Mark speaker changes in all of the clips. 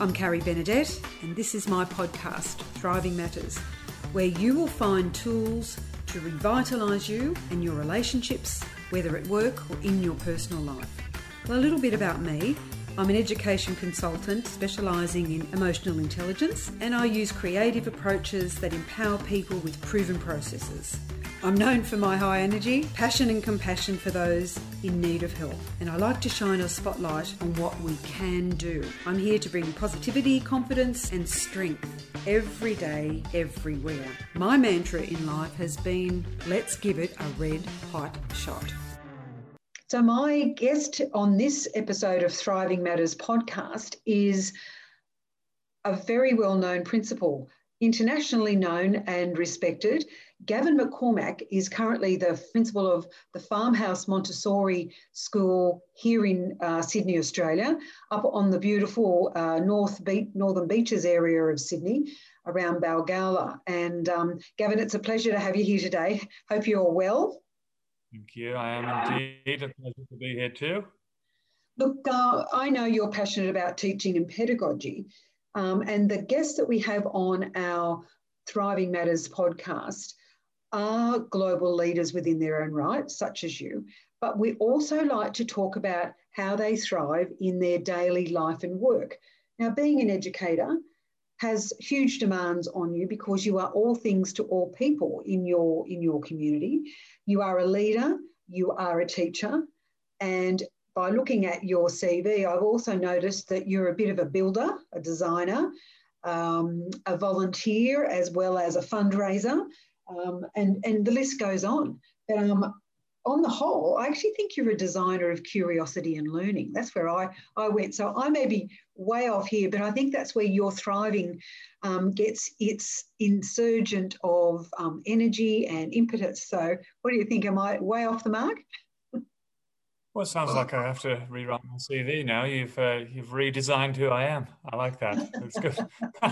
Speaker 1: I'm Carrie Benedette, and this is my podcast, Thriving Matters, where you will find tools to revitalise you and your relationships, whether at work or in your personal life. Well, a little bit about me. I'm an education consultant specialising in emotional intelligence, and I use creative approaches that empower people with proven processes. I'm known for my high energy, passion, and compassion for those in need of help. And I like to shine a spotlight on what we can do. I'm here to bring positivity, confidence, and strength every day, everywhere. My mantra in life has been let's give it a red hot shot. So, my guest on this episode of Thriving Matters podcast is a very well known principal, internationally known and respected. Gavin McCormack is currently the principal of the Farmhouse Montessori School here in uh, Sydney, Australia, up on the beautiful uh, North Be- Northern Beaches area of Sydney, around Balgowlah. And um, Gavin, it's a pleasure to have you here today. Hope you're well.
Speaker 2: Thank you. I am indeed. A pleasure to be here too.
Speaker 1: Look, uh, I know you're passionate about teaching and pedagogy. Um, and the guests that we have on our Thriving Matters podcast are global leaders within their own right, such as you, but we also like to talk about how they thrive in their daily life and work. Now, being an educator has huge demands on you because you are all things to all people in your in your community. You are a leader, you are a teacher, and by looking at your CV, I've also noticed that you're a bit of a builder, a designer, um, a volunteer, as well as a fundraiser um, and, and the list goes on. But um, on the whole, I actually think you're a designer of curiosity and learning. That's where I, I went. So I may be way off here, but I think that's where your thriving um, gets its insurgent of um, energy and impetus. So what do you think? Am I way off the mark?
Speaker 2: Well, it sounds like I have to rewrite my CV now. You've uh, you've redesigned who I am. I like that. It's good.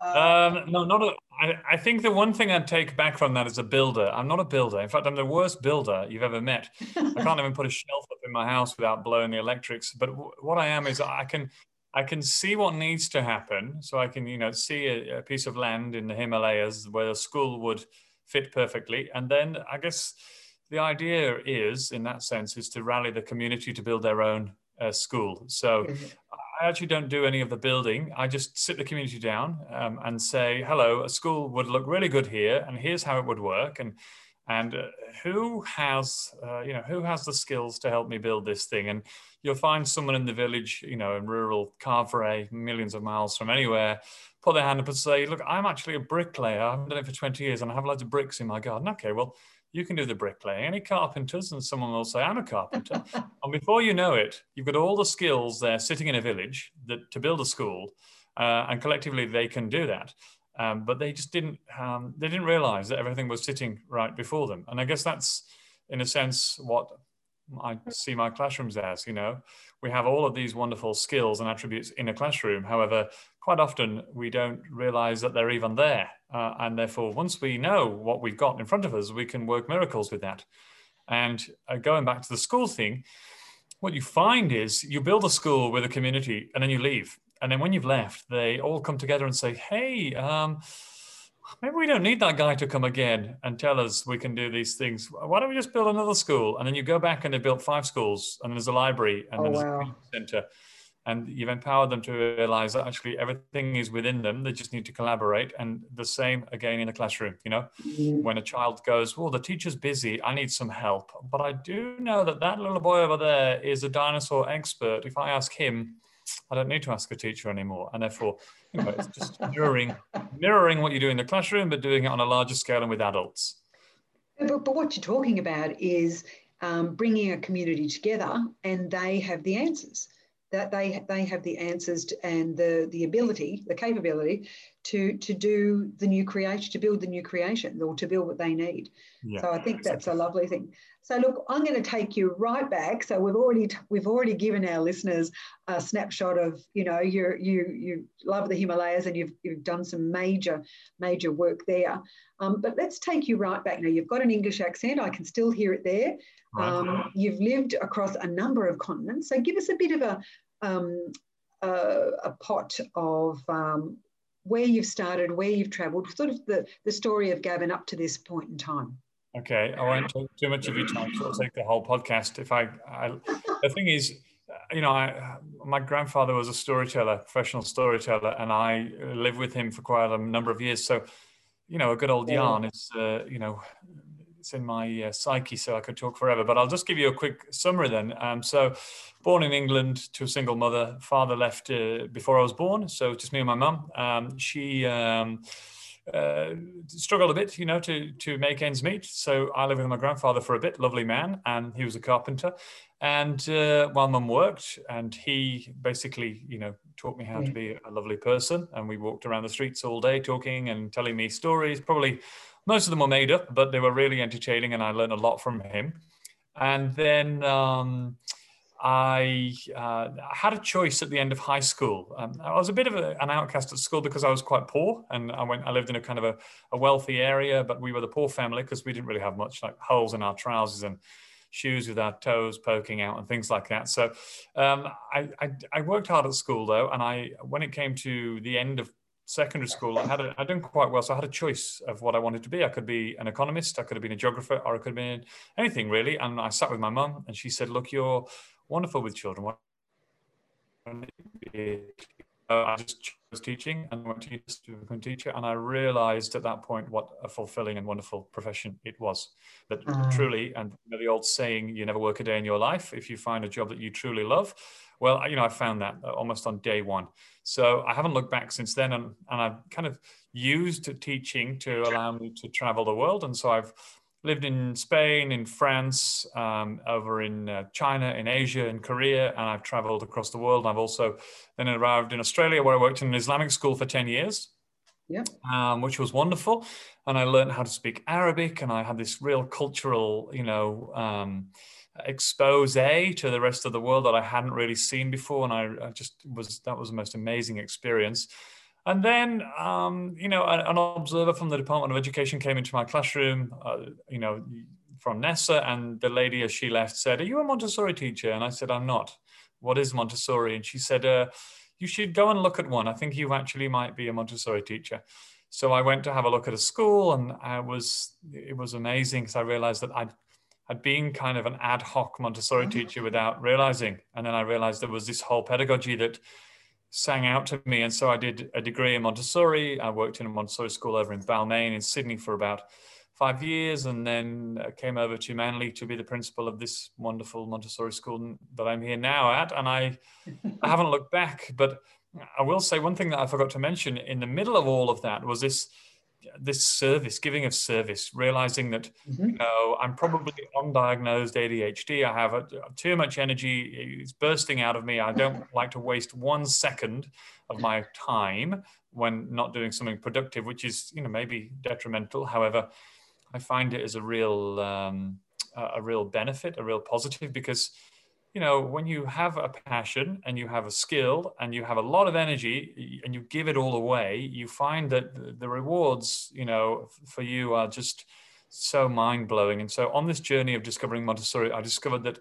Speaker 2: um, no, not a. I, I think the one thing I'd take back from that is a builder. I'm not a builder. In fact, I'm the worst builder you've ever met. I can't even put a shelf up in my house without blowing the electrics. But w- what I am is I can I can see what needs to happen. So I can you know see a, a piece of land in the Himalayas where a school would fit perfectly, and then I guess the idea is, in that sense, is to rally the community to build their own uh, school. So mm-hmm. I actually don't do any of the building. I just sit the community down um, and say, "Hello, a school would look really good here, and here's how it would work." And and uh, who has uh, you know who has the skills to help me build this thing? And you'll find someone in the village, you know, in rural Carveray, millions of miles from anywhere, put their hand up and say, "Look, I'm actually a bricklayer. I haven't done it for 20 years, and I have loads of bricks in my garden." Okay, well you can do the bricklaying. Any carpenters? And someone will say, I'm a carpenter. and before you know it, you've got all the skills there sitting in a village that to build a school, uh, and collectively they can do that. Um, but they just didn't um, they didn't realize that everything was sitting right before them. And I guess that's in a sense what I see my classrooms as, you know, we have all of these wonderful skills and attributes in a classroom. However, quite often we don't realize that they're even there. Uh, and therefore, once we know what we've got in front of us, we can work miracles with that. And uh, going back to the school thing, what you find is you build a school with a community and then you leave. And then when you've left, they all come together and say, hey, um, maybe we don't need that guy to come again and tell us we can do these things. Why don't we just build another school? And then you go back and they built five schools, and there's a library, and oh, there's wow. a center, and you've empowered them to realize that actually everything is within them. They just need to collaborate. And the same again in the classroom. You know, mm-hmm. when a child goes, "Well, the teacher's busy. I need some help," but I do know that that little boy over there is a dinosaur expert. If I ask him I don't need to ask a teacher anymore. And therefore, you know, it's just mirroring, mirroring what you do in the classroom, but doing it on a larger scale and with adults.
Speaker 1: But, but what you're talking about is um, bringing a community together and they have the answers that they they have the answers to, and the the ability the capability to to do the new creation to build the new creation or to build what they need yeah, so i think that's a lovely thing so look, I'm going to take you right back. So we've already we've already given our listeners a snapshot of you know you you you love the Himalayas and you've you've done some major major work there. Um, but let's take you right back now. You've got an English accent. I can still hear it there. Um, you've lived across a number of continents. So give us a bit of a um,
Speaker 3: a, a pot of um, where you've started, where you've travelled, sort of the, the story of Gavin up to this point in time.
Speaker 2: Okay, I won't take too much of your time. So I'll take the whole podcast. If I, I the thing is, you know, I, my grandfather was a storyteller, professional storyteller, and I lived with him for quite a number of years. So, you know, a good old yarn is, uh, you know, it's in my uh, psyche, so I could talk forever. But I'll just give you a quick summary then. Um, so, born in England to a single mother. Father left uh, before I was born, so just me and my mum. Um, she um, uh, struggled a bit, you know, to to make ends meet. So I lived with my grandfather for a bit. Lovely man, and he was a carpenter. And uh, while mum worked, and he basically, you know, taught me how to be a lovely person. And we walked around the streets all day talking and telling me stories. Probably most of them were made up, but they were really entertaining, and I learned a lot from him. And then um, I uh, had a choice at the end of high school. Um, I was a bit of a, an outcast at school because I was quite poor, and I went. I lived in a kind of a, a wealthy area, but we were the poor family because we didn't really have much, like holes in our trousers and shoes with our toes poking out and things like that. So um, I, I, I, worked hard at school though, and I when it came to the end of secondary school, I had a, I done quite well, so I had a choice of what I wanted to be. I could be an economist, I could have been a geographer, or I could have been anything really. And I sat with my mum, and she said, "Look, you're wonderful with children. I just chose teaching and went to to become a teacher. And I realized at that point what a fulfilling and wonderful profession it was. That mm. truly, and the old saying, you never work a day in your life. If you find a job that you truly love, well, you know, I found that almost on day one. So I haven't looked back since then. And, and I've kind of used teaching to allow me to travel the world. And so I've lived in Spain, in France, um, over in uh, China, in Asia, in Korea, and I've traveled across the world. I've also then arrived in Australia where I worked in an Islamic school for 10 years.
Speaker 3: Yeah.
Speaker 2: Um, which was wonderful. And I learned how to speak Arabic and I had this real cultural, you know, um, expose to the rest of the world that I hadn't really seen before. And I, I just was, that was the most amazing experience. And then, um, you know, an, observer from the Department of Education came into my classroom, uh, you know, from NESA, and the lady, as she left, said, Are you a Montessori teacher? And I said, I'm not. What is Montessori? And she said, uh, You should go and look at one. I think you actually might be a Montessori teacher. So I went to have a look at a school, and I was, it was amazing because I realized that I'd, I'd been kind of an ad hoc Montessori mm-hmm. teacher without realizing. And then I realized there was this whole pedagogy that sang out to me. And so I did a degree in Montessori. I worked in a Montessori school over in Balmain in Sydney for about five years and then uh, came over to Manly to be the principal of this wonderful Montessori school that I'm here now at. And I, I haven't looked back, but I will say one thing that I forgot to mention in the middle of all of that was this this service, giving of service, realizing that mm-hmm. you know I'm probably undiagnosed ADHD. I have a, too much energy; it's bursting out of me. I don't like to waste one second of my time when not doing something productive, which is you know maybe detrimental. However, I find it as a real um, a real benefit, a real positive because you know, when you have a passion and you have a skill and you have a lot of energy and you give it all away, you find that the rewards, you know, for you are just so mind blowing. And so on this journey of discovering Montessori, I discovered that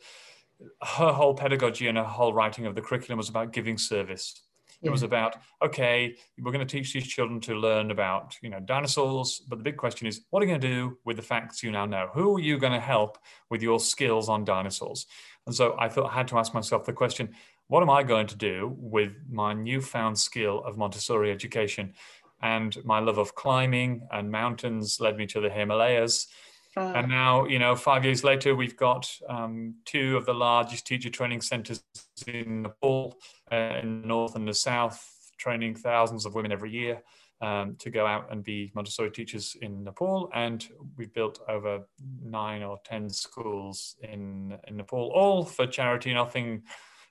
Speaker 2: her whole pedagogy and her whole writing of the curriculum was about giving service. It was about, okay, we're going to teach these children to learn about, you know, dinosaurs. But the big question is, what are you going to do with the facts you now know? Who are you going to help with your skills on dinosaurs? And so I thought I had to ask myself the question what am I going to do with my newfound skill of Montessori education? And my love of climbing and mountains led me to the Himalayas. Uh, and now, you know, five years later, we've got um, two of the largest teacher training centers in Nepal, uh, in the north and the south, training thousands of women every year um, to go out and be Montessori teachers in Nepal. And we've built over nine or 10 schools in, in Nepal, all for charity, nothing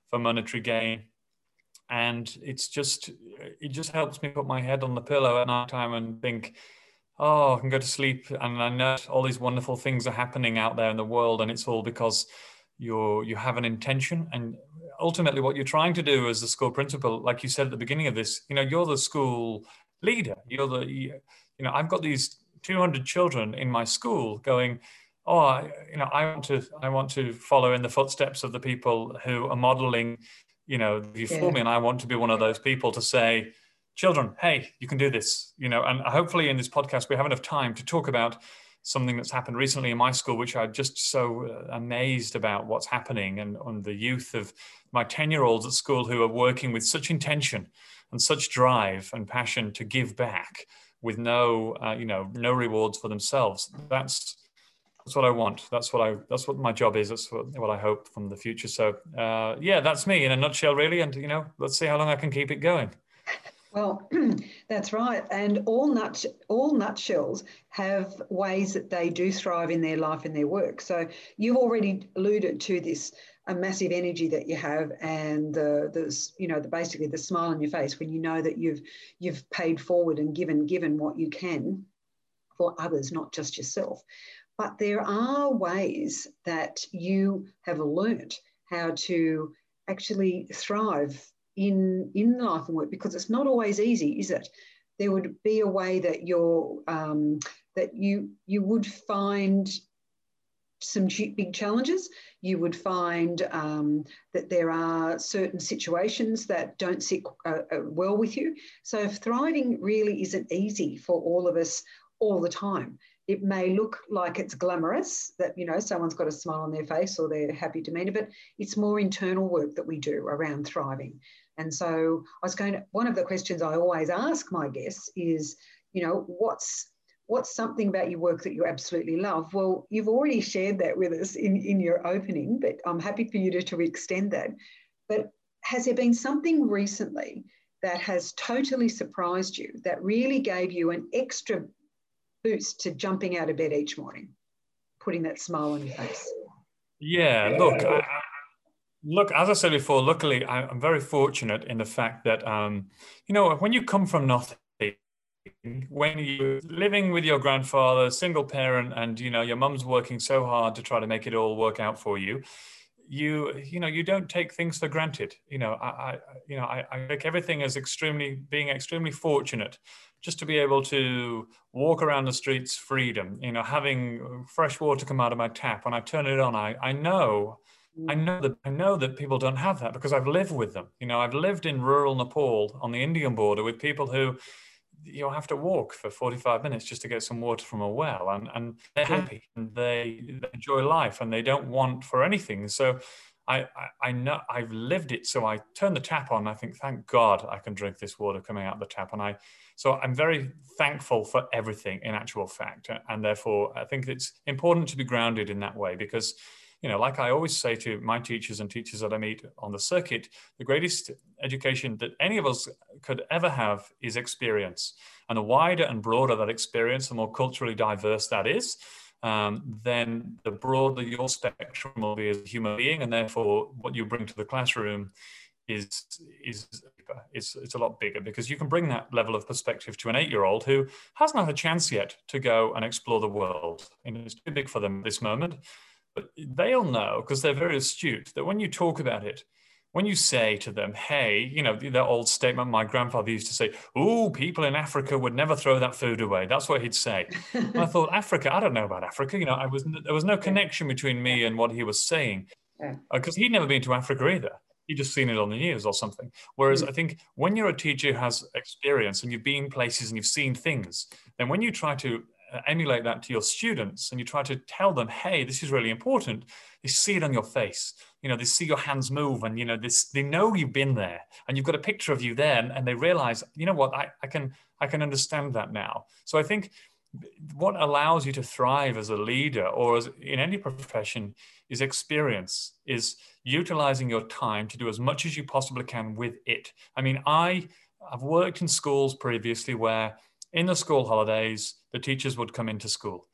Speaker 2: for monetary gain. And it's just, it just helps me put my head on the pillow at night time and think, oh, I can go to sleep. And I know all these wonderful things are happening out there in the world. And it's all because you're, you have an intention and ultimately what you're trying to do as the school principal, like you said at the beginning of this, you know, you're the school leader. You're the, you know, I've got these 200 children in my school going, oh, I, you know, I want to, I want to follow in the footsteps of the people who are modeling, You know, you yeah. me, and I want to be one of those people to say, children, hey, you can do this. You know, and hopefully in this podcast we have enough time to talk about something that's happened recently in my school, which I'm just so uh, amazed about what's happening and on the youth of my 10 year olds at school who are working with such intention and such drive and passion to give back with no, uh, you know, no rewards for themselves. That's, that's what I want. That's what I, that's what my job is. That's what, what I hope from the future. So uh, yeah, that's me in a nutshell really. And, you know, let's see how long I can keep it going.
Speaker 1: Well, that's right. And all nut all nutshells have ways that they do thrive in their life and their work. So you've already alluded to this a massive energy that you have and the the you know the basically the smile on your face when you know that you've you've paid forward and given given what you can for others, not just yourself. But there are ways that you have learnt how to actually thrive in in life and work because it's not always easy, is it? There would be a way that you're um, that you you would find some big challenges. You would find um, that there are certain situations that don't sit uh, uh, well with you. So thriving really isn't easy for all of us all the time. It may look like it's glamorous that you know someone's got a smile on their face or they're happy demeanor, but it's more internal work that we do around thriving. And so I was going to, one of the questions I always ask my guests is, you know, what's what's something about your work that you absolutely love? Well, you've already shared that with us in, in your opening, but I'm happy for you to, to extend that. But has there been something recently that has totally surprised you, that really gave you an extra boost to jumping out of bed each morning, putting that smile on your face?
Speaker 2: Yeah, look, I, Look, as I said before, luckily I'm very fortunate in the fact that, um, you know, when you come from nothing, when you're living with your grandfather, single parent, and you know your mum's working so hard to try to make it all work out for you, you you know you don't take things for granted. You know, I, I you know I, I take everything as extremely being extremely fortunate just to be able to walk around the streets freedom. You know, having fresh water come out of my tap when I turn it on, I I know I know that I know that people don't have that because I've lived with them. You know, I've lived in rural Nepal on the Indian border with people who you have to walk for 45 minutes just to get some water from a well and, and they're happy and they, they enjoy life and they don't want for anything. So I, I, I, know I've lived it. So I turn the tap on. I think, thank God I can drink this water coming out the tap. And I, so I'm very thankful for everything in actual fact. And therefore, I think it's important to be grounded in that way because you know, like I always say to my teachers and teachers that I meet on the circuit, the greatest education that any of us could ever have is experience. And the wider and broader that experience, the more culturally diverse that is, um, then the broader your spectrum will be as a human being, and therefore what you bring to the classroom is is it's, it's a lot bigger because you can bring that level of perspective to an eight-year-old who hasn't had a chance yet to go and explore the world. And it's too big for them at this moment. But they'll know because they're very astute that when you talk about it, when you say to them, hey, you know, that old statement my grandfather used to say, oh, people in Africa would never throw that food away. That's what he'd say. I thought, Africa, I don't know about Africa. You know, I was there was no connection between me and what he was saying because uh, he'd never been to Africa either. He'd just seen it on the news or something. Whereas mm. I think when you're a teacher who has experience and you've been places and you've seen things, then when you try to Uh, emulate that to your students and you try to tell them hey this is really important. They see it on your face. You know they see your hands move and you know this they know you've been there and you've got a picture of you there and, and they realize you know what? I, I can i can understand that now. So i think what allows you to thrive as a leader or as in any profession is experience is utilizing your time to do as much as you possibly can with it. I mean i i've worked in schools previously where in the school holidays, the teachers would come into school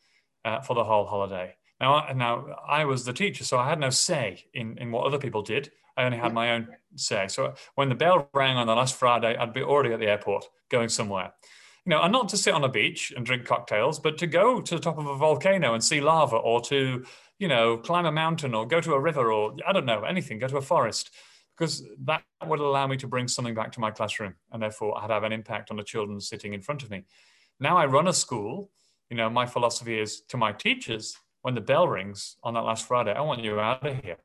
Speaker 2: uh, for the whole holiday. Now, now I was the teacher, so I had no say in, in what other people did. I only had my own say. So when the bell rang on the last Friday, I'd be already at the airport going somewhere. You know, and not to sit on a beach and drink cocktails, but to go to the top of a volcano and see lava, or to, you know, climb a mountain, or go to a river, or I don't know, anything, go to a forest because that would allow me to bring something back to my classroom and therefore I'd have an impact on the children sitting in front of me. Now I run a school, you know, my philosophy is to my teachers, when the bell rings on that last Friday, I want you out of here.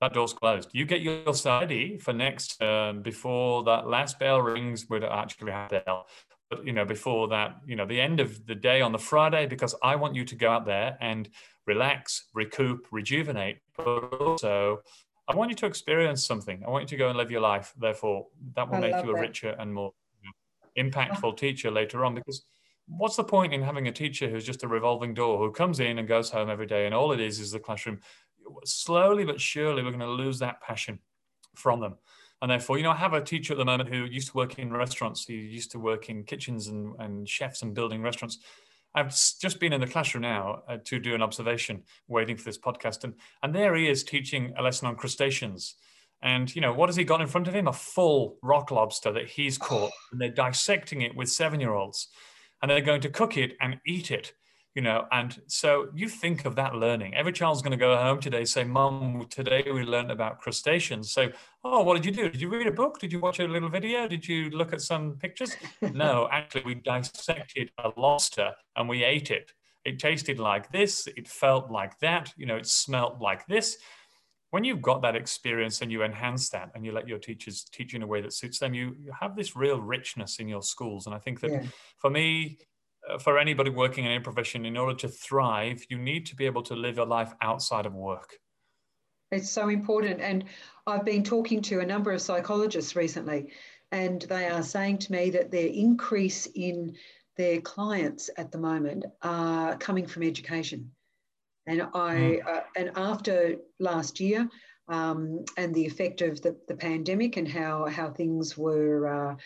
Speaker 2: that door's closed. You get yourself ready for next term before that last bell rings. We don't actually have bell, but you know before that, you know the end of the day on the Friday, because I want you to go out there and relax, recoup, rejuvenate, but also I want you to experience something. I want you to go and live your life. Therefore, that will I make you a richer and more impactful teacher later on because what's the point in having a teacher who's just a revolving door who comes in and goes home every day and all it is is the classroom? Slowly but surely we're going to lose that passion from them. And therefore you know i have a teacher at the moment who used to work in restaurants. He used to work in kitchens and, and chefs and building restaurants. I've just been in the classroom now uh, to do an observation waiting for this podcast and, and there he is teaching a lesson on crustaceans. And you know what has he got in front of him? A full rock lobster that he's caught and they're dissecting it with seven year olds and they're going to cook it and eat it you know and so you think of that learning. Every child's going to go home today say mom today we learned about crustaceans. So oh what did you do? Did you read a book? Did you watch a little video? Did you look at some pictures? No actually we dissected a lobster and we ate it. It tasted like this. It felt like that. You know it smelt like this when you've got that experience and you enhance that and you let your teachers teach in a way that suits them you, you have this real richness in your schools. And i think that yeah. for me uh, for anybody working in any profession in order to thrive you need to be able to live a life outside of work.
Speaker 1: It's so important. And i've been talking to a number of psychologists recently and they are saying to me that their increase in their clients at the moment are coming from education and I mm. uh, and after last year um, and the effect of the, the pandemic and how how things were uh,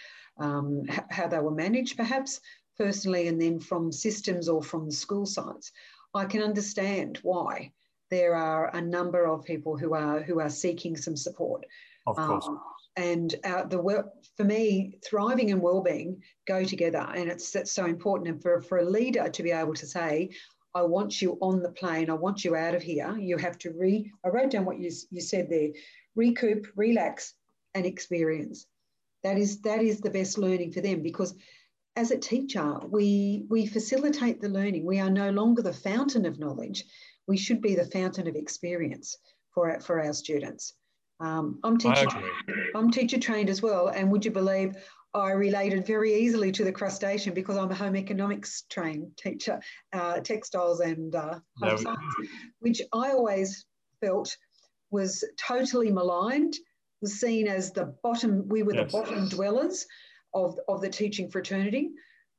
Speaker 1: um, how they were managed, perhaps personally, and then from systems or from the school sites, I can understand why there are a number of people who are who are seeking some support.
Speaker 2: Of course. Um,
Speaker 1: and uh, the for me, thriving and well-being go together, and it's that's so important. And for, for a leader to be able to say, I want you on the plane. I want you out of here. You have to re, I wrote down what you, you said there recoup, relax, and experience. That is, that is the best learning for them because as a teacher, we, we facilitate the learning. We are no longer the fountain of knowledge. We should be the fountain of experience for our, for our students. Um, I'm teacher, I'm teacher trained as well. And would you believe I related very easily to the crustacean because I'm a home economics trained teacher, uh, textiles and uh, home science, which I always felt was totally maligned, was seen as the bottom, we were yes. the bottom dwellers of, of the teaching fraternity.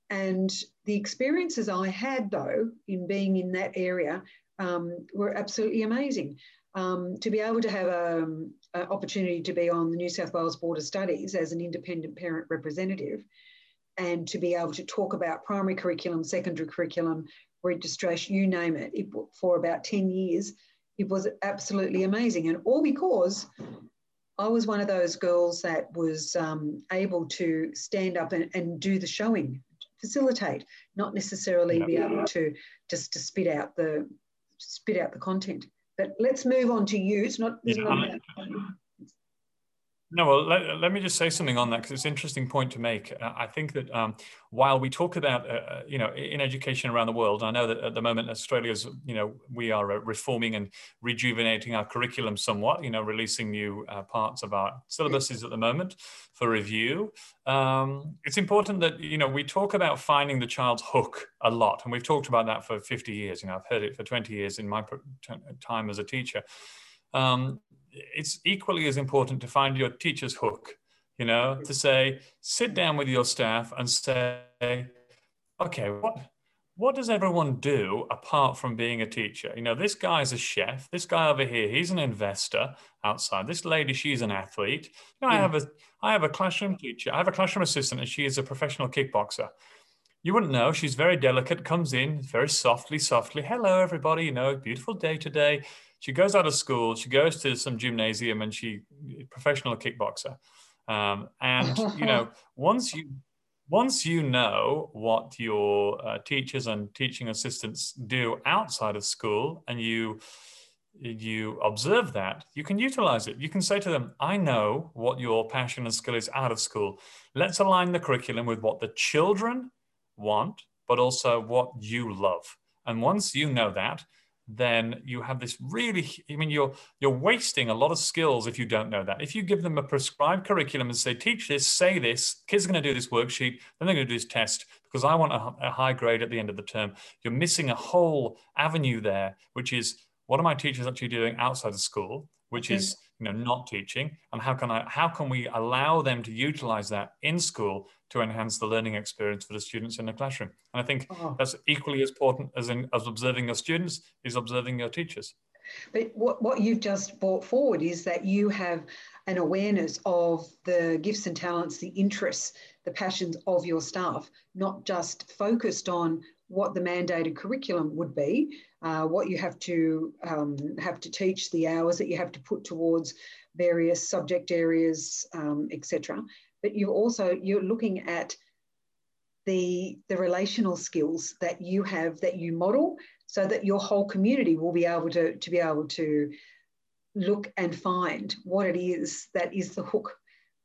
Speaker 1: And the experiences I had, though, in being in that area um, were absolutely amazing. Um, to be able to have a, um, uh, opportunity to be on the New South Wales Board of Studies as an independent parent representative and to be able to talk about primary curriculum, secondary curriculum, registration, you name it, it for about 10 years. It was absolutely amazing. And all because I was one of those girls that was um, able to stand up and, and, do the showing, facilitate, not necessarily be able to just to spit out the spit out the content. But let's move on to you. It's not. Yeah, not
Speaker 2: no, well, let, let, me just say something on that because it's an interesting point to make. Uh, I think that um, while we talk about, uh, uh, you know, in education around the world, I know that at the moment Australia's, you know, we are uh, reforming and rejuvenating our curriculum somewhat, you know, releasing new uh, parts of our syllabuses at the moment for review. Um, it's important that, you know, we talk about finding the child's hook a lot. And we've talked about that for 50 years. You know, I've heard it for 20 years in my time as a teacher. Um, it's equally as important to find your teacher's hook, you know, to say, sit down with your staff and say, okay, what, what does everyone do apart from being a teacher? You know, this guy's a chef. This guy over here, he's an investor outside. This lady, she's an athlete. You know, I hmm. have a I have a classroom teacher. I have a classroom assistant, and she is a professional kickboxer. You wouldn't know. She's very delicate. Comes in very softly, softly. Hello, everybody. You know, beautiful day today she goes out of school, she goes to some gymnasium, and she professional kickboxer. Um, and you know, once you once you know what your uh, teachers and teaching assistants do outside of school, and you you observe that, you can utilize it. You can say to them, I know what your passion and skill is out of school. Let's align the curriculum with what the children want, but also what you love. And once you know that, then you have this really i mean you're you're wasting a lot of skills if you don't know that. If you give them a prescribed curriculum and say teach this say this kids are going to do this worksheet then they're going to do this test because i want a, a high grade at the end of the term you're missing a whole avenue there which is what are my teachers actually doing outside of school? Which is you know not teaching? And how can i how can we allow them to utilize that in school to enhance the learning experience for the students in the classroom? And i think oh. that's equally as important as in as observing your students is observing your teachers.
Speaker 1: But what, what you've just brought forward is that you have an awareness of the gifts and talents the interests the passions of your staff not just focused on what the mandated curriculum would be uh, what you have to um, have to teach, the hours that you have to put towards various subject areas, um, etc. But you also you're looking at the the relational skills that you have that you model, so that your whole community will be able to to be able to look and find what it is that is the hook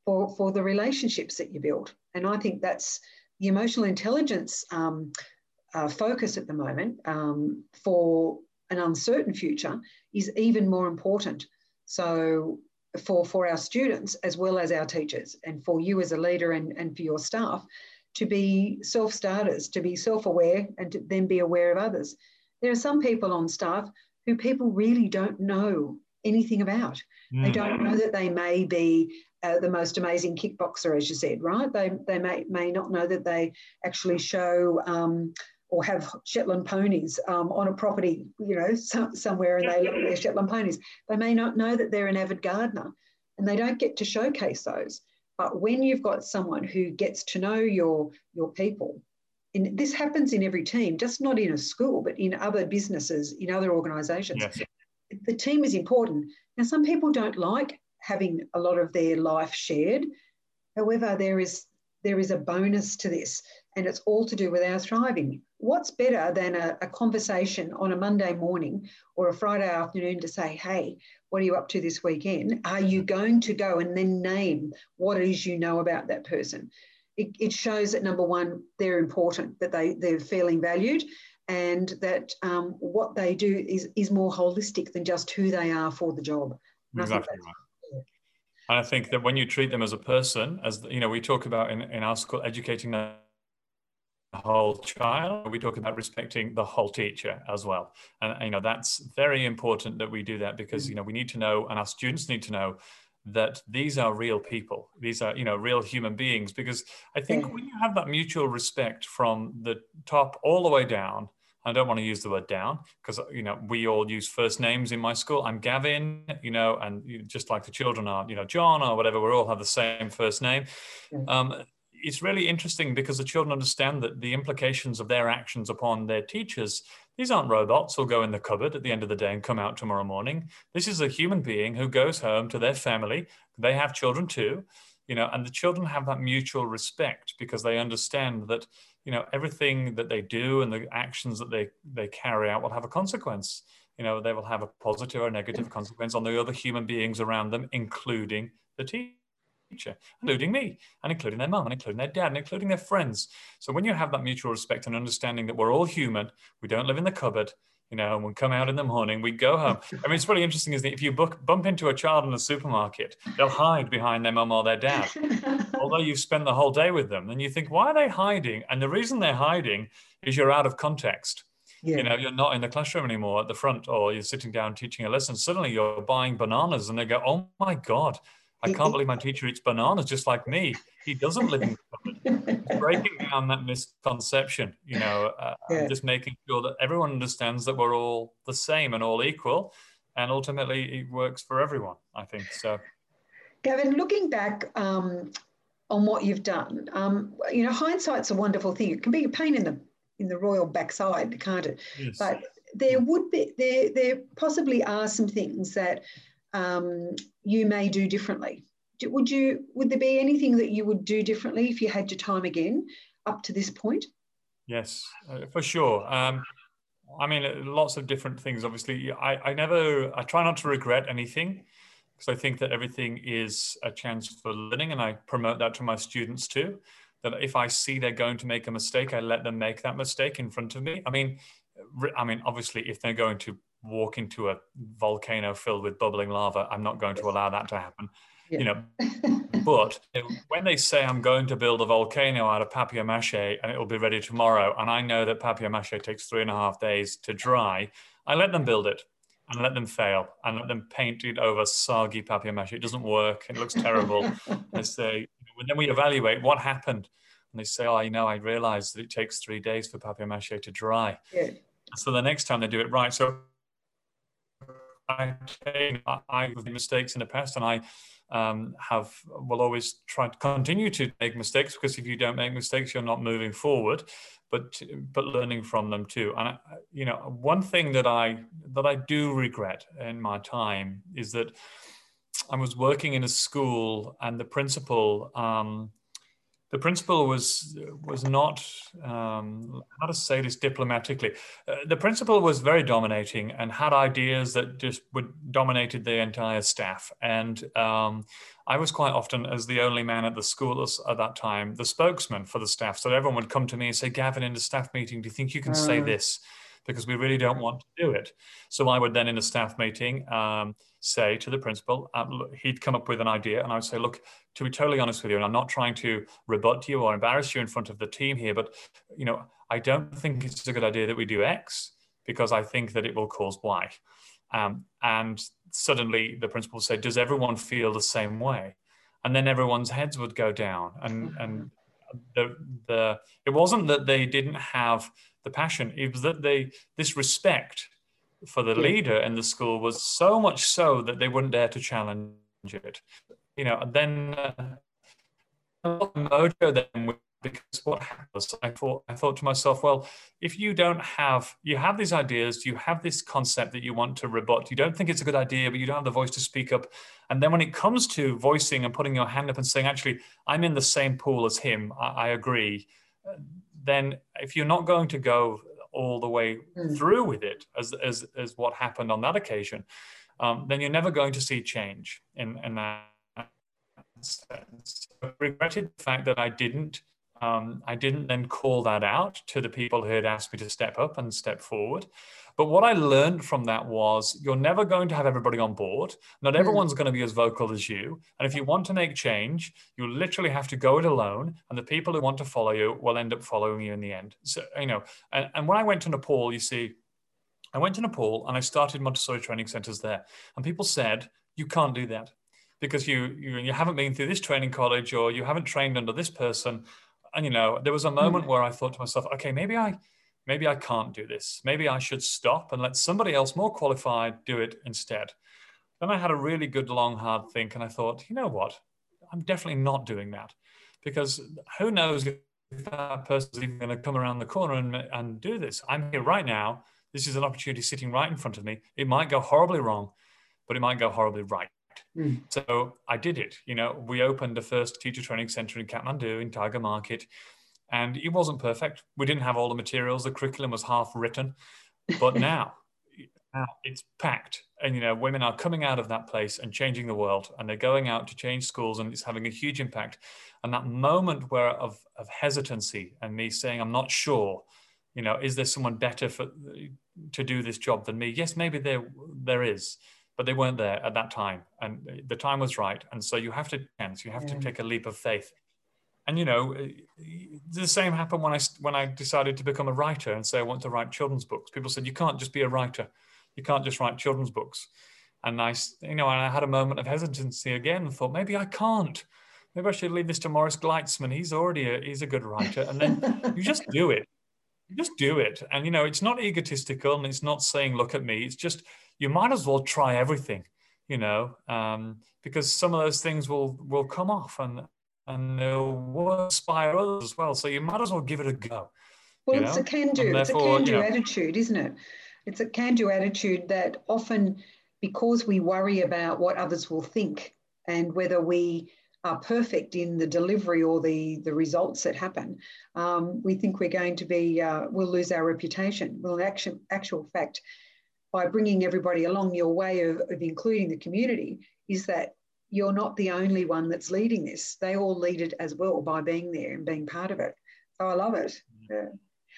Speaker 1: for for the relationships that you build. And I think that's the emotional intelligence um, uh, focus at the moment um, for an uncertain future is even more important. So for, for our students as well as our teachers and for you as a leader and, and for your staff to be self-starters, to be self-aware and to then be aware of others. There are some people on staff who people really don't know anything about. Mm. They don't know that they may be uh, the most amazing kickboxer, as you said, right? They, they may, may not know that they actually show um, or have Shetland ponies um, on a property, you know, some, somewhere and they look at their Shetland ponies. They may not know that they're an avid gardener and they don't get to showcase those. But when you've got someone who gets to know your, your people, and this happens in every team, just not in a school, but in other businesses, in other organisations. Yes. The team is important. Now, some people don't like having a lot of their life shared. However, there is there is a bonus to this, and it's all to do with our thriving what's better than a, a, conversation on a Monday morning or a Friday afternoon to say, hey, what are you up to this weekend? Are you going to go and then name what it is you know about that person? It, it shows that number one, they're important, that they, they're feeling valued, and that um, what they do is, is more holistic than just who they are for the job.
Speaker 2: exactly right. And I think that when you treat them as a person, as you know, we talk about in, in our school, educating the whole child. We talk about respecting the whole teacher as well. And, you know, that's very important that we do that because, you know, we need to know, and our students need to know that these are real people. These are, you know, real human beings. Because I think when you have that mutual respect from the top all the way down, I don't want to use the word down because you know we all use first names in my school. I'm Gavin, you know, and just like the children are, you know, John or whatever. We all have the same first name. Um, it's really interesting because the children understand that the implications of their actions upon their teachers these aren't robots who'll go in the cupboard at the end of the day and come out tomorrow morning this is a human being who goes home to their family they have children too you know and the children have that mutual respect because they understand that you know everything that they do and the actions that they they carry out will have a consequence you know they will have a positive or negative consequence on the other human beings around them including the teacher including me, and including their mum, and including their dad, and including their friends. So when you have that mutual respect and understanding that we're all human, we don't live in the cupboard, you know, and we come out in the morning, we go home. I mean, it's really interesting is that if you book, bump into a child in the supermarket, they'll hide behind their mum or their dad. Although you spend the whole day with them, and you think, why are they hiding? And the reason they're hiding is you're out of context. Yeah. You know, you're not in the classroom anymore at the front, or you're sitting down teaching a lesson. Suddenly you're buying bananas, and they go, "Oh my god, I can't believe my teacher eats bananas just like me. He doesn't live in the breaking down that misconception, you know, uh, yeah. just making sure that everyone understands that we're all the same and all equal. And ultimately, it works for everyone, I think. So,
Speaker 1: Gavin, looking back um, on what you've done, um, you know, hindsight's a wonderful thing. It can be a pain in the in the royal backside, can't it? Yes. But there would be there there possibly are some things that um, you may do differently. Would you? Would there be anything that you would do differently if you had your time again up to this point?
Speaker 2: Yes, uh, for sure. Um, I mean, lots of different things. Obviously, I, I never, I try not to regret anything because I think that everything is a chance for learning, and I promote that to my students too. That if I see they're going to make a mistake, I let them make that mistake in front of me. I mean, I mean, obviously, if they're going to walk into a volcano filled with bubbling lava. I'm not going to allow that to happen. Yeah. You know, but when they say I'm going to build a volcano out of papier mache and it will be ready tomorrow, and I know that papier mache takes three and a half days to dry, I let them build it and let them fail and let them paint it over soggy papier mache. It doesn't work. It looks terrible. I say, and then we evaluate what happened. And they say, oh, you know, I realized that it takes three days for papier mache to dry. Yeah. So the next time they do it right. So I, I've made mistakes in the past and I um, have will always try to continue to make mistakes because if you don't make mistakes, you're not moving forward, but but learning from them too. And I, you know, one thing that I that I do regret in my time is that I was working in a school and the principal um, the principal was was not um, how to say this diplomatically. Uh, the principal was very dominating and had ideas that just would dominated the entire staff. And um, I was quite often, as the only man at the school at that time, the spokesman for the staff. So everyone would come to me and say, "Gavin, in the staff meeting, do you think you can say mm. this?" Because we really don't want to do it. So I would then, in a staff meeting. Um, say to the principal, um, he'd come up with an idea, and I would say, look, to be totally honest with you, and I'm not trying to rebut you or embarrass you in front of the team here, but you know, I don't think it's a good idea that we do X because I think that it will cause Y. Um, and suddenly the principal said, does everyone feel the same way? And then everyone's heads would go down, and and the the it wasn't that they didn't have the passion; it was that they this respect for the leader in the school was so much so that they wouldn't dare to challenge it. You know, and then uh, mojo then because what happens i thought i thought to myself well if you don't have you have these ideas you have this concept that you want to rebut you don't think it's a good idea but you don't have the voice to speak up and then when it comes to voicing and putting your hand up and saying actually i'm in the same pool as him i, I agree then if you're not going to go all the way mm. through with it, as, as, as what happened on that occasion, um, then you're never going to see change in, in that sense. I regretted the fact that I didn't um, I didn't then call that out to the people who had asked me to step up and step forward. But what I learned from that was you're never going to have everybody on board. Not hmm. everyone's going to be as vocal as you. And if you want to make change, you literally have to go it alone. And the people who want to follow you will end up following you in the end. So, you know, and, and when I went to Nepal, you see, I went to Nepal and I started Montessori training centers there. And people said, you can't do that because you, you, you haven't been through this training college or you haven't trained under this person and you know there was a moment hmm. where i thought to myself okay maybe i maybe i can't do this. Maybe i should stop and let somebody else more qualified do it instead. Then i had a really good long hard think and i thought you know what? I'm definitely not doing that. Because who knows if that person's even going to come around the corner and, and do this. I'm here right now. This is an opportunity sitting right in front of me. It might go horribly wrong but it might go horribly right Mm. So I did it. You know, we opened the first teacher training center in Kathmandu in Tiger Market, and it wasn't perfect. We didn't have all the materials. The curriculum was half written, but now, now it's packed. And you know, women are coming out of that place and changing the world, and they're going out to change schools, and it's having a huge impact. And that moment where of of hesitancy and me saying, "I'm not sure," you know, is there someone better for to do this job than me? Yes, maybe there there is but they weren't there at that time and the time was right and so you have to chance. You have yeah. to take a leap of faith. And you know eh, the same happened when i when i decided to become a writer and say i want to write children's books. People said you can't just be a writer. You can't just write children's books. And i you know and i had a moment of hesitancy again and thought maybe i can't. Maybe i should leave this to morris gleitzman. He's already a, he's a good writer. And then you just do it. You just do it. And you know it's not egotistical and it's not saying look at me. It's just you might as well try everything, you know, um, because some of those things will will come off and and they'll inspire others as well. So you might as well give it a go.
Speaker 1: Well, it's know? a can-do. It's a can-do you know, attitude, isn't it? It's a can-do attitude that often, because we worry about what others will think and whether we are perfect in the delivery or the the results that happen, um, we think we're going to be uh, we'll lose our reputation. Well, in actual actual fact, by bringing everybody along your way of, of including the community is that you're not the only one that's leading this. They all lead it as well by being there and being part of it. So I love it. Yeah.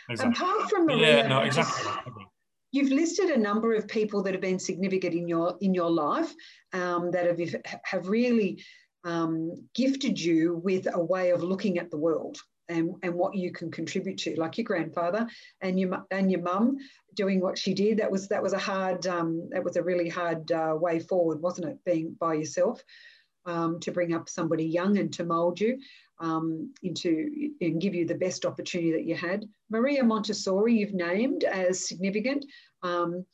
Speaker 1: Exactly. Apart from the
Speaker 2: yeah, no, exactly.
Speaker 1: you've listed a number of people that have been significant in your in your life um, that have have really um, gifted you with a way of looking at the world and, and what you can contribute to, like your grandfather and your and your mum doing what she did. That was that was a hard um, that was a really hard uh, way forward, wasn't it? Being by yourself um, to bring up somebody young and to mould you um, into and give you the best opportunity that you had. Maria Montessori, you've named as significant, um,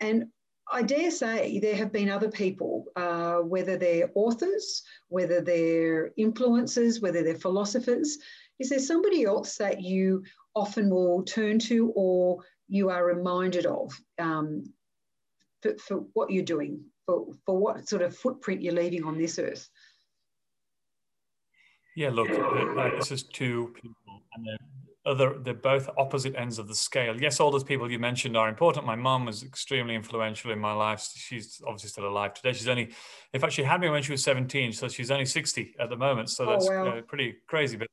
Speaker 1: and I dare say there have been other people, uh, whether they're authors, whether they're influencers, whether they're philosophers. Is there somebody else that you often will turn to or you are reminded of um, for, for what you're doing, for, for what sort of footprint you're leaving on this earth?
Speaker 2: Yeah, look, this is two people, and they're other. They're both opposite ends of the scale. Yes, all those people you mentioned are important. My mom was extremely influential in my life. She's obviously still alive today. She's only, in fact, she had me when she was seventeen, so she's only sixty at the moment. So oh, that's oh, wow. uh, pretty crazy. But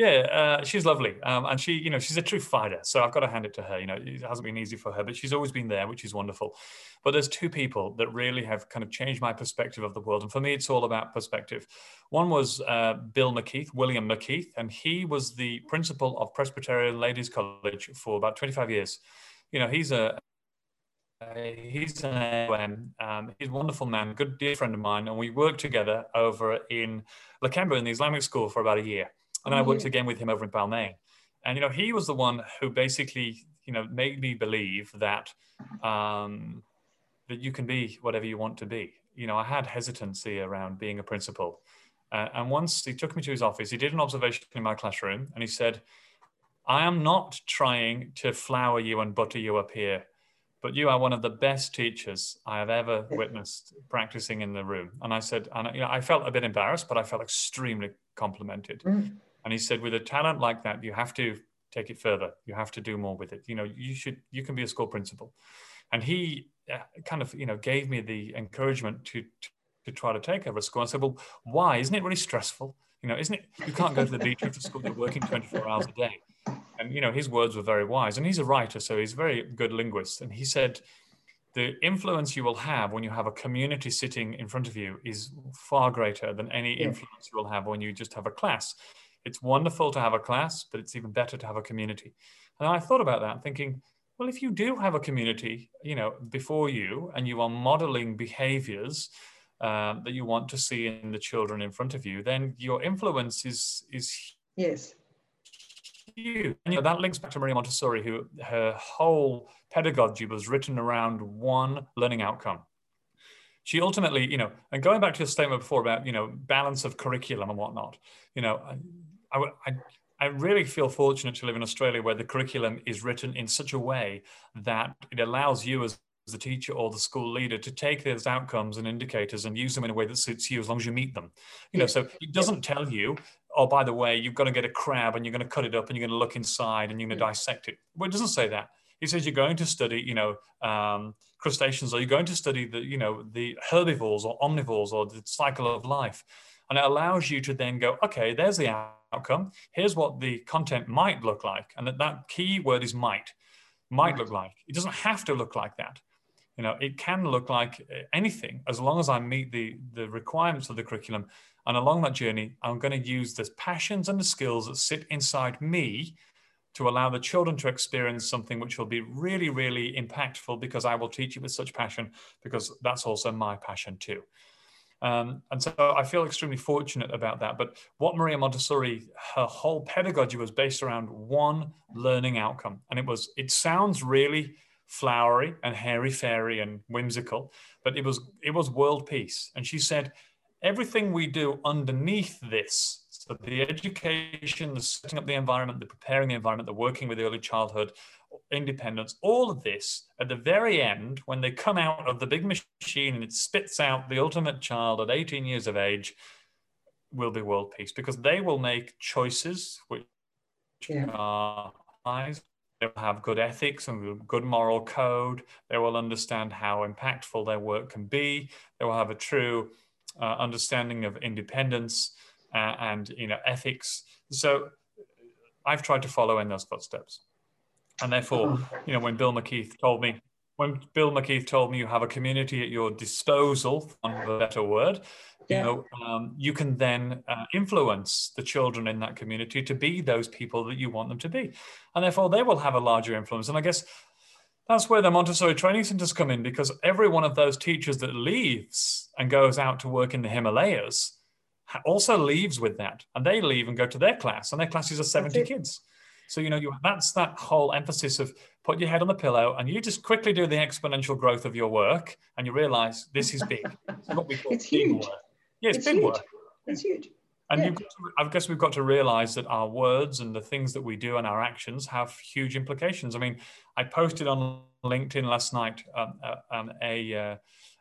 Speaker 2: yeah, uh, she's lovely, um, and she, you know, she's a true fighter. So I've got to hand it to her. You know, it hasn't been easy for her, but she's always been there, which is wonderful. But there's two people that really have kind of changed my perspective of the world, and for me, it's all about perspective. One was uh, Bill McKeith, William McKeith, and he was the principal of Presbyterian Ladies College for about 25 years. You know, he's a uh, he's an um, he's a wonderful man, good dear friend of mine, and we worked together over in Lakemba in the Islamic school for about a year. And I worked again with him over in Balmain. And, you know, he was the one who basically, you know, made me believe that, um, that you can be whatever you want to be. You know, I had hesitancy around being a principal. Uh, and once he took me to his office, he did an observation in my classroom and he said, I am not trying to flower you and butter you up here, but you are one of the best teachers I have ever witnessed practicing in the room. And I said, and you know, I felt a bit embarrassed, but I felt extremely complimented. Mm. And he said, with a talent like that, you have to take it further. You have to do more with it. You know, you should, you can be a school principal. And he uh, kind of, you know, gave me the encouragement to, to, to try to take over a school. I said, well, why? Isn't it really stressful? You know, isn't it? You can't go to the beach after school. You're working 24 hours a day. And, you know, his words were very wise. And he's a writer, so he's a very good linguist. And he said, the influence you will have when you have a community sitting in front of you is far greater than any influence you will have when you just have a class it's wonderful to have a class, but it's even better to have a community. And I thought about that, thinking, well, if you do have a community, you know, before you, and you are modeling behaviors um, that you want to see in the children in front of you, then your influence is is
Speaker 1: yes.
Speaker 2: Huge. And, you know, that links back to Maria Montessori, who her whole pedagogy was written around one learning outcome she ultimately, you know, and going back to your statement before about, you know, balance of curriculum and whatnot, you know, I, I, I really feel fortunate to live in Australia where the curriculum is written in such a way that it allows you as the teacher or the school leader to take those outcomes and indicators and use them in a way that suits you as long as you meet them. You know, so it doesn't tell you, oh, by the way, you've got to get a crab and you're going to cut it up and you're going to look inside and you're going to dissect it. Well, it doesn't say that. He says you're going to study, you know, um, crustaceans, or you're going to study the, you know, the herbivores or omnivores or the cycle of life. And it allows you to then go, okay, there's the outcome. Here's what the content might look like. And that, that key word is might, might look like. It doesn't have to look like that. You know, it can look like uh, anything as long as I meet the, the requirements of the curriculum. And along that journey, I'm going to use the passions and the skills that sit inside me to allow the children to experience something which will be really, really impactful because I will teach it with such passion, because that's also my passion too. Um, and so I feel extremely fortunate about that. But what Maria Montessori, her whole pedagogy was based around one learning outcome. And it was, it sounds really flowery and hairy fairy and whimsical, but it was it was world peace. And she said, everything we do underneath this so the education, the setting up the environment, the preparing the environment, the working with early childhood, independence, all of this at the very end, when they come out of the big machine and it spits out the ultimate child at 18 years of age, will be world peace because they will make choices which yeah. are wise. They will have good ethics and good moral code. They will understand how impactful their work can be. They will have a true uh, understanding of independence uh, and you know ethics. So I've tried to follow in those footsteps. And therefore, uh-huh. you know, when Bill McKeith told me, when Bill McKeith told me you have a community at your disposal, on a better word, yeah. you know, um, you can then uh, influence the children in that community to be those people that you want them to be. And therefore, they will have a larger influence. And I guess that's where the Montessori training centers come in because every one of those teachers that leaves and goes out to work in the Himalayas also leaves with that. And they leave and go to their class, and their classes are 70 kids. So, you know, you, that's that whole emphasis of put your head on the pillow and you just quickly do the exponential growth of your work and you realize this is big.
Speaker 1: It's what we call it's huge. Work.
Speaker 2: Yeah, it's,
Speaker 1: it's
Speaker 2: big
Speaker 1: huge.
Speaker 2: work.
Speaker 1: It's huge.
Speaker 2: And yeah. to, I guess we've got to realize that our words and the things that we do and our actions have huge implications. I mean, I posted on LinkedIn last night um, uh, um, a, uh,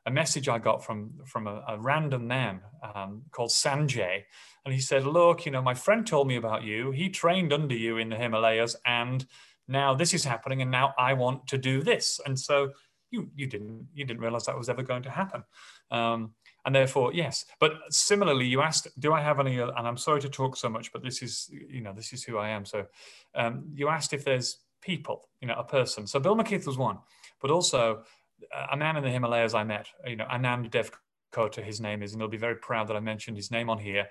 Speaker 2: a message I got from, from a, a random man um, called Sanjay. And he said, Look, you know, my friend told me about you. He trained under you in the Himalayas, and now this is happening, and now I want to do this. And so you, you didn't you didn't realize that was ever going to happen. Um, and therefore yes but similarly you asked do i have any and i'm sorry to talk so much but this is you know this is who i am so um, you asked if there's people you know a person so bill mckeith was one but also a man in the himalayas i met you know anand devkota his name is and he'll be very proud that i mentioned his name on here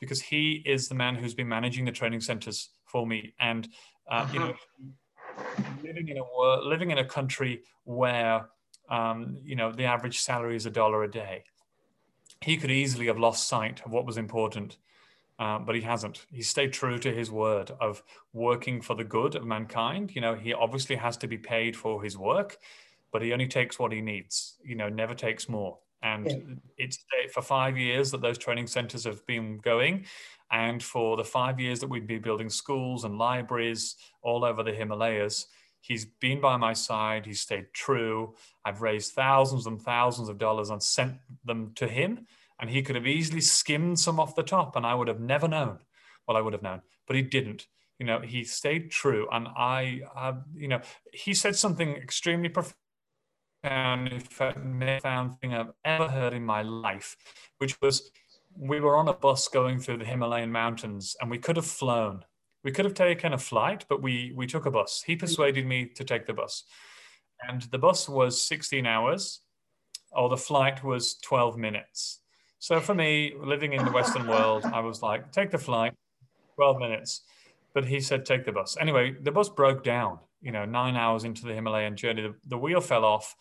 Speaker 2: because he is the man who's been managing the training centers for me and uh, uh-huh. you know living in a living in a country where um, you know the average salary is a dollar a day he could easily have lost sight of what was important, uh, but he hasn't. He stayed true to his word of working for the good of mankind. You know, he obviously has to be paid for his work, but he only takes what he needs. You know, never takes more. And yeah. it's for five years that those training centers have been going. And for the five years that we've been building schools and libraries all over the Himalayas, He's been by my side. He's stayed true. I've raised thousands and thousands of dollars and sent them to him. And he could have easily skimmed some off the top, and I would have never known. Well, I would have known, but he didn't. You know, he stayed true. And I, uh, you know, he said something extremely profound, profound thing I've ever heard in my life, which was we were on a bus going through the Himalayan mountains and we could have flown we could have taken a flight, but we we took a bus. He mm-hmm. persuaded me to take the bus, and the bus was 16 hours, or the flight was 12 minutes. So for me, living in the Western world, I was like, take the flight, 12 minutes. But he said, take the bus. Anyway, the bus broke down. You know, nine hours into the Himalayan journey, the, the wheel fell off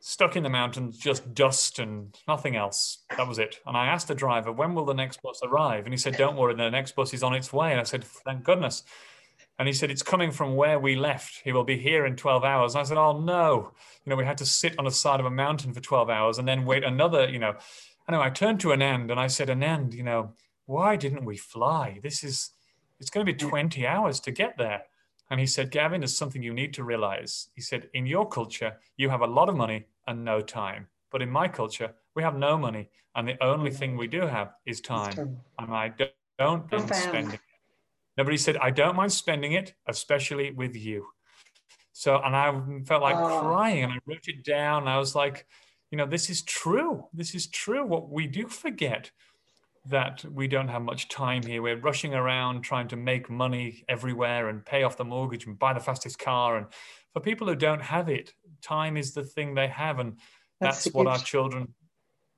Speaker 2: stuck in the mountains, just dust and nothing else. That was it. And I asked the driver, when will the next bus arrive? And he said, don't worry, the next bus is on its way. And I said, thank goodness. And he said, it's coming from where we left. He will be here in 12 hours. And I said, oh no. You know, we had to sit on the side of a mountain for 12 hours and then wait another, you know. Anyway, I turned to Anand and I said, Anand, you know, why didn't we fly? This is, it's going to be 20 hours to get there. And he said, Gavin, there's something you need to realize. He said, in your culture, you have a lot of money and no time. But in my culture, we have no money. And the only thing we do have is time. And I don't, mind spending it. Nobody said, I don't mind spending it, especially with you. So, and I felt like oh. crying and I wrote it down. I was like, you know, this is true. This is true. What we do forget that we don't have much time here. We're rushing around trying to make money everywhere and pay off the mortgage and buy the fastest car. And for people who don't have it, time is the thing they have. And that's, that's what our children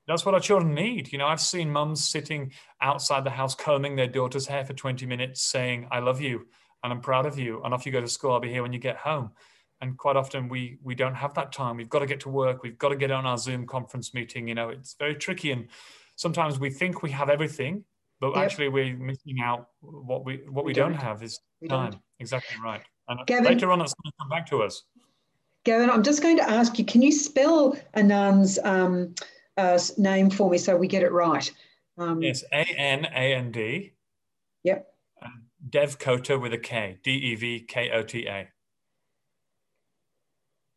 Speaker 2: that's what our children need. You know, I've seen mums sitting outside the house combing their daughter's hair for 20 minutes saying, I love you and I'm proud of you. And off you go to school, I'll be here when you get home. And quite often we we don't have that time. We've got to get to work. We've got to get on our Zoom conference meeting. You know, it's very tricky. And sometimes we think we have everything, but yep. actually we're missing out what we what we, we don't. don't. have is we time. Don't. Exactly right. And Gavin, later on, it's going to come back to us.
Speaker 1: Gavin, I'm just going to ask you: Can you spell Anand's um, uh, name for me so we get it right?
Speaker 2: Um, yes, A N A N D.
Speaker 1: Yep.
Speaker 2: Dev Devkota with a K. D E V K O T A.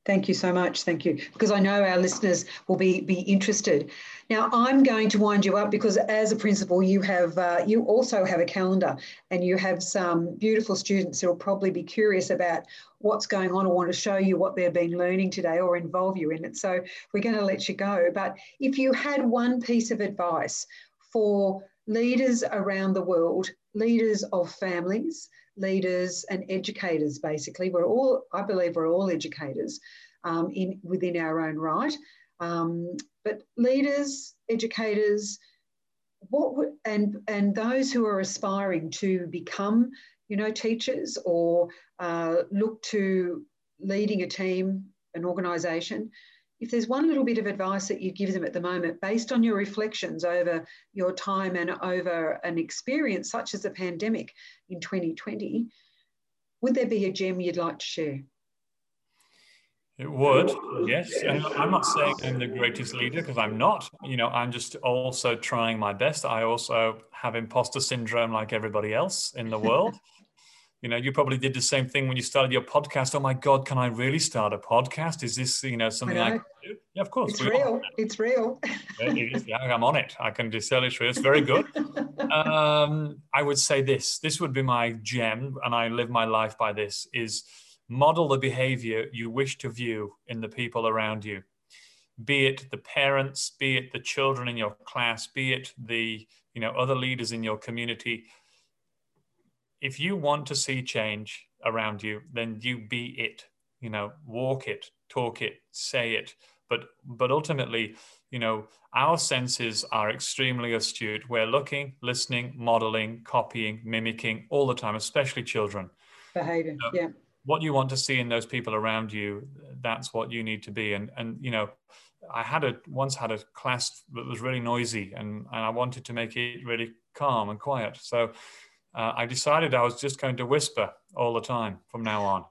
Speaker 1: Thank you so much. Thank you. Because I know our listeners will be, be interested. Now, I'm going to wind you up because as a principal, you have uh, you also have a calendar and you have some beautiful students who will probably be curious about what's going on or want to show you what they've been learning today or involve you in it. So we're going to let you go. But if you had one piece of advice for leaders around the world leaders of families, leaders and educators, basically. We're all, I believe, we're all educators um, in, within our own right. Um, but leaders, educators, what and and those who are aspiring to become, you know, teachers or uh, look to leading a team, an organisation, if there's one little bit of advice that you give them at the moment, based on your reflections over your time and over an experience such as the pandemic in 2020, would there be a gem you'd like to share?
Speaker 2: It would, yes. And I'm not saying I'm the greatest leader because I'm not. You know, I'm just also trying my best. I also have imposter syndrome like everybody else in the world. You know, you probably did the same thing when you started your podcast. Oh my God, can I really start a podcast? Is this, you know, something I, I can do? Yeah, of course.
Speaker 1: It's real. It's real.
Speaker 2: it is. Yeah, I'm on it. I can just tell it's real. It's very good. um, I would say this. This would be my gem, and I live my life by this: is model the behavior you wish to view in the people around you. Be it the parents, be it the children in your class, be it the you know other leaders in your community if you want to see change around you, then you be it. You know, walk it, talk it, say it. But but ultimately, you know, our senses are extremely astute. We're looking, listening, modeling, copying, mimicking all the time, especially children.
Speaker 1: Behavior, so yeah.
Speaker 2: What you want to see in those people around you, that's what you need to be. And and you know, I had a once had a class that was really noisy, and and I wanted to make it really calm and quiet. So uh, I decided I was just going to whisper all the time from now on.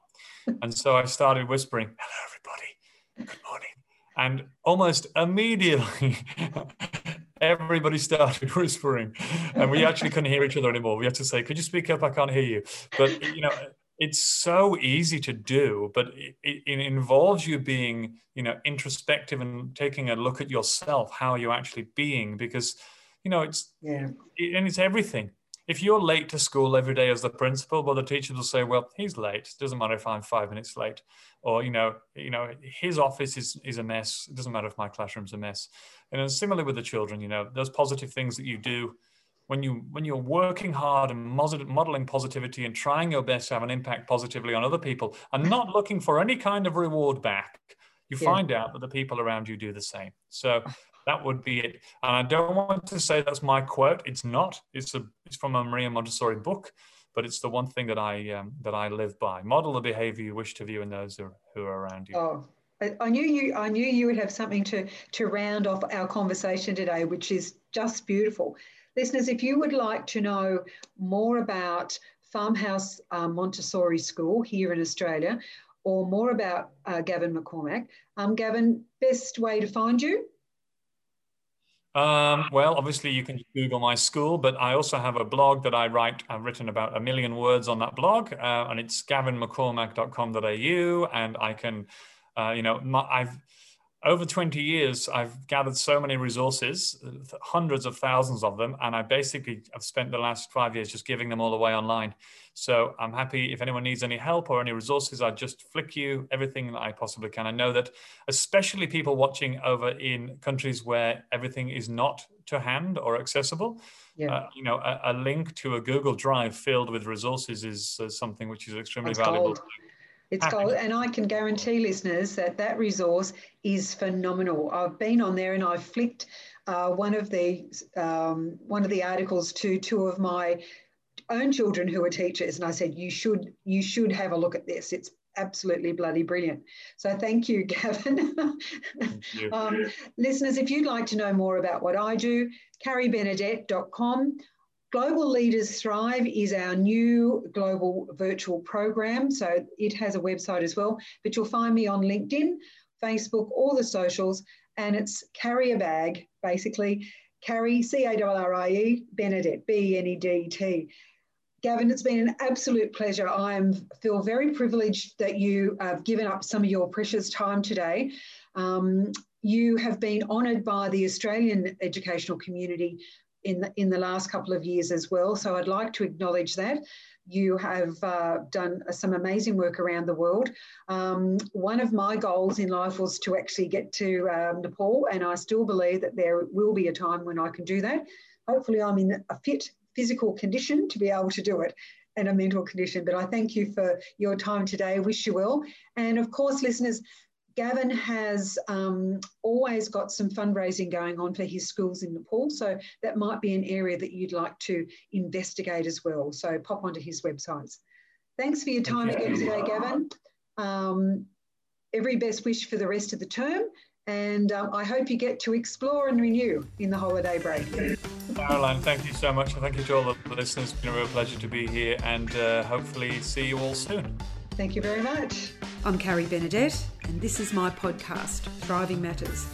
Speaker 2: and so I started whispering, hello, everybody, good morning. And almost immediately, everybody started whispering. And we actually couldn't hear each other anymore. We had to say, could you speak up? I can't hear you. But, you know, it's so easy to do, but it, it, involves you being, you know, introspective and taking a look at yourself. How you're actually being? Because, you know, it's yeah. It, and it's everything if you're late to school every day as the principal, well, the teachers will say, well, he's late. It doesn't matter if I'm five minutes late. Or, you know, you know, his office is, is a mess. It doesn't matter if my classroom's a mess. And similarly with the children, you know, those positive things that you do when you when you're working hard and modeling positivity and trying your best to have an impact positively on other people and not looking for any kind of reward back, you yeah. find out that the people around you do the same. So that would be it. And I don't want to say that's my quote. It's not. It's a it's from a Maria Montessori book, but it's the one thing that I um, that I live by. Model the behavior you wish to view in those who are, around you.
Speaker 1: Oh. I knew you. I knew you would have something to to round off our conversation today, which is just beautiful. Listeners, if you would like to know more about Farmhouse uh, Montessori School here in Australia, or more about uh, Gavin McCormack, um, Gavin, best way to find you?
Speaker 2: Um, well, obviously, you can Google my school, but I also have a blog that I write. I've written about a million words on that blog, uh, and it's gavinmccormack.com.au. And I can, uh, you know, my, I've over 20 years, I've gathered so many resources, hundreds of thousands of them, and I basically have spent the last five years just giving them all away online. So I'm happy if anyone needs any help or any resources, I just flick you everything that I possibly can. I know that, especially people watching over in countries where everything is not to hand or accessible, yeah. Uh, you know, a, a, link to a Google Drive filled with resources is uh, something which is extremely That's valuable. Gold.
Speaker 1: It's gold, and I can guarantee listeners that that resource is phenomenal. I've been on there and I've flicked uh, one of the um, one of the articles to two of my own children who are teachers, and I said you should you should have a look at this. It's absolutely bloody brilliant. So thank you, Gavin. Thank you. um, listeners, if you'd like to know more about what I do, carriebenedet.com. Global Leaders Thrive is our new global virtual program. So it has a website as well, but you'll find me on LinkedIn, Facebook, all the socials, and it's carry a bag, basically. Carrie, C A R R I E, Benedet, B N E D T. Gavin, it's been an absolute pleasure. I feel very privileged that you have given up some of your precious time today. Um, you have been honoured by the Australian educational community in the, in the last couple of years as well. So I'd like to acknowledge that. You have uh, done some amazing work around the world. Um, one of my goals in life was to actually get to um, Nepal, and I still believe that there will be a time when I can do that. Hopefully, I'm in a fit physical condition to be able to do it and a mental condition. But I thank you for your time today. Wish you well. And of course, listeners, Gavin has um, always got some fundraising going on for his schools in Nepal. So that might be an area that you'd like to investigate as well. So pop onto his websites. Thanks for your time you. again today, Gavin. Um, every best wish for the rest of the term. And um, I hope you get to explore and renew in the holiday break.
Speaker 2: Caroline, thank you so much. Thank you to all the listeners. It's been a real pleasure to be here and uh, hopefully see you all soon.
Speaker 1: Thank you very much.
Speaker 3: I'm Carrie Benedet, and this is my podcast, Thriving Matters